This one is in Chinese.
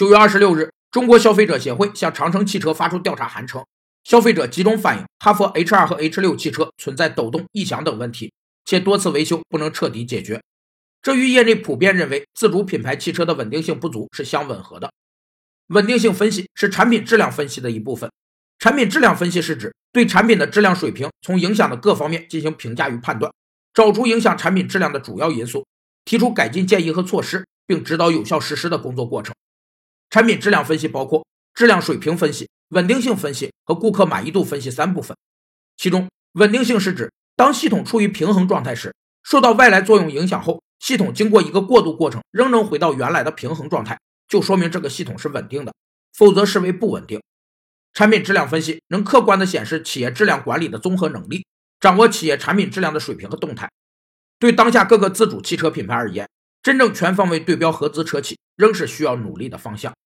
九月二十六日，中国消费者协会向长城汽车发出调查函称，消费者集中反映哈弗 H 二和 H 六汽车存在抖动、异响等问题，且多次维修不能彻底解决。这与业内普遍认为自主品牌汽车的稳定性不足是相吻合的。稳定性分析是产品质量分析的一部分。产品质量分析是指对产品的质量水平从影响的各方面进行评价与判断，找出影响产品质量的主要因素，提出改进建议和措施，并指导有效实施的工作过程。产品质量分析包括质量水平分析、稳定性分析和顾客满意度分析三部分。其中，稳定性是指当系统处于平衡状态时，受到外来作用影响后，系统经过一个过渡过程仍能回到原来的平衡状态。就说明这个系统是稳定的，否则视为不稳定。产品质量分析能客观地显示企业质量管理的综合能力，掌握企业产品质量的水平和动态。对当下各个自主汽车品牌而言，真正全方位对标合资车企仍是需要努力的方向。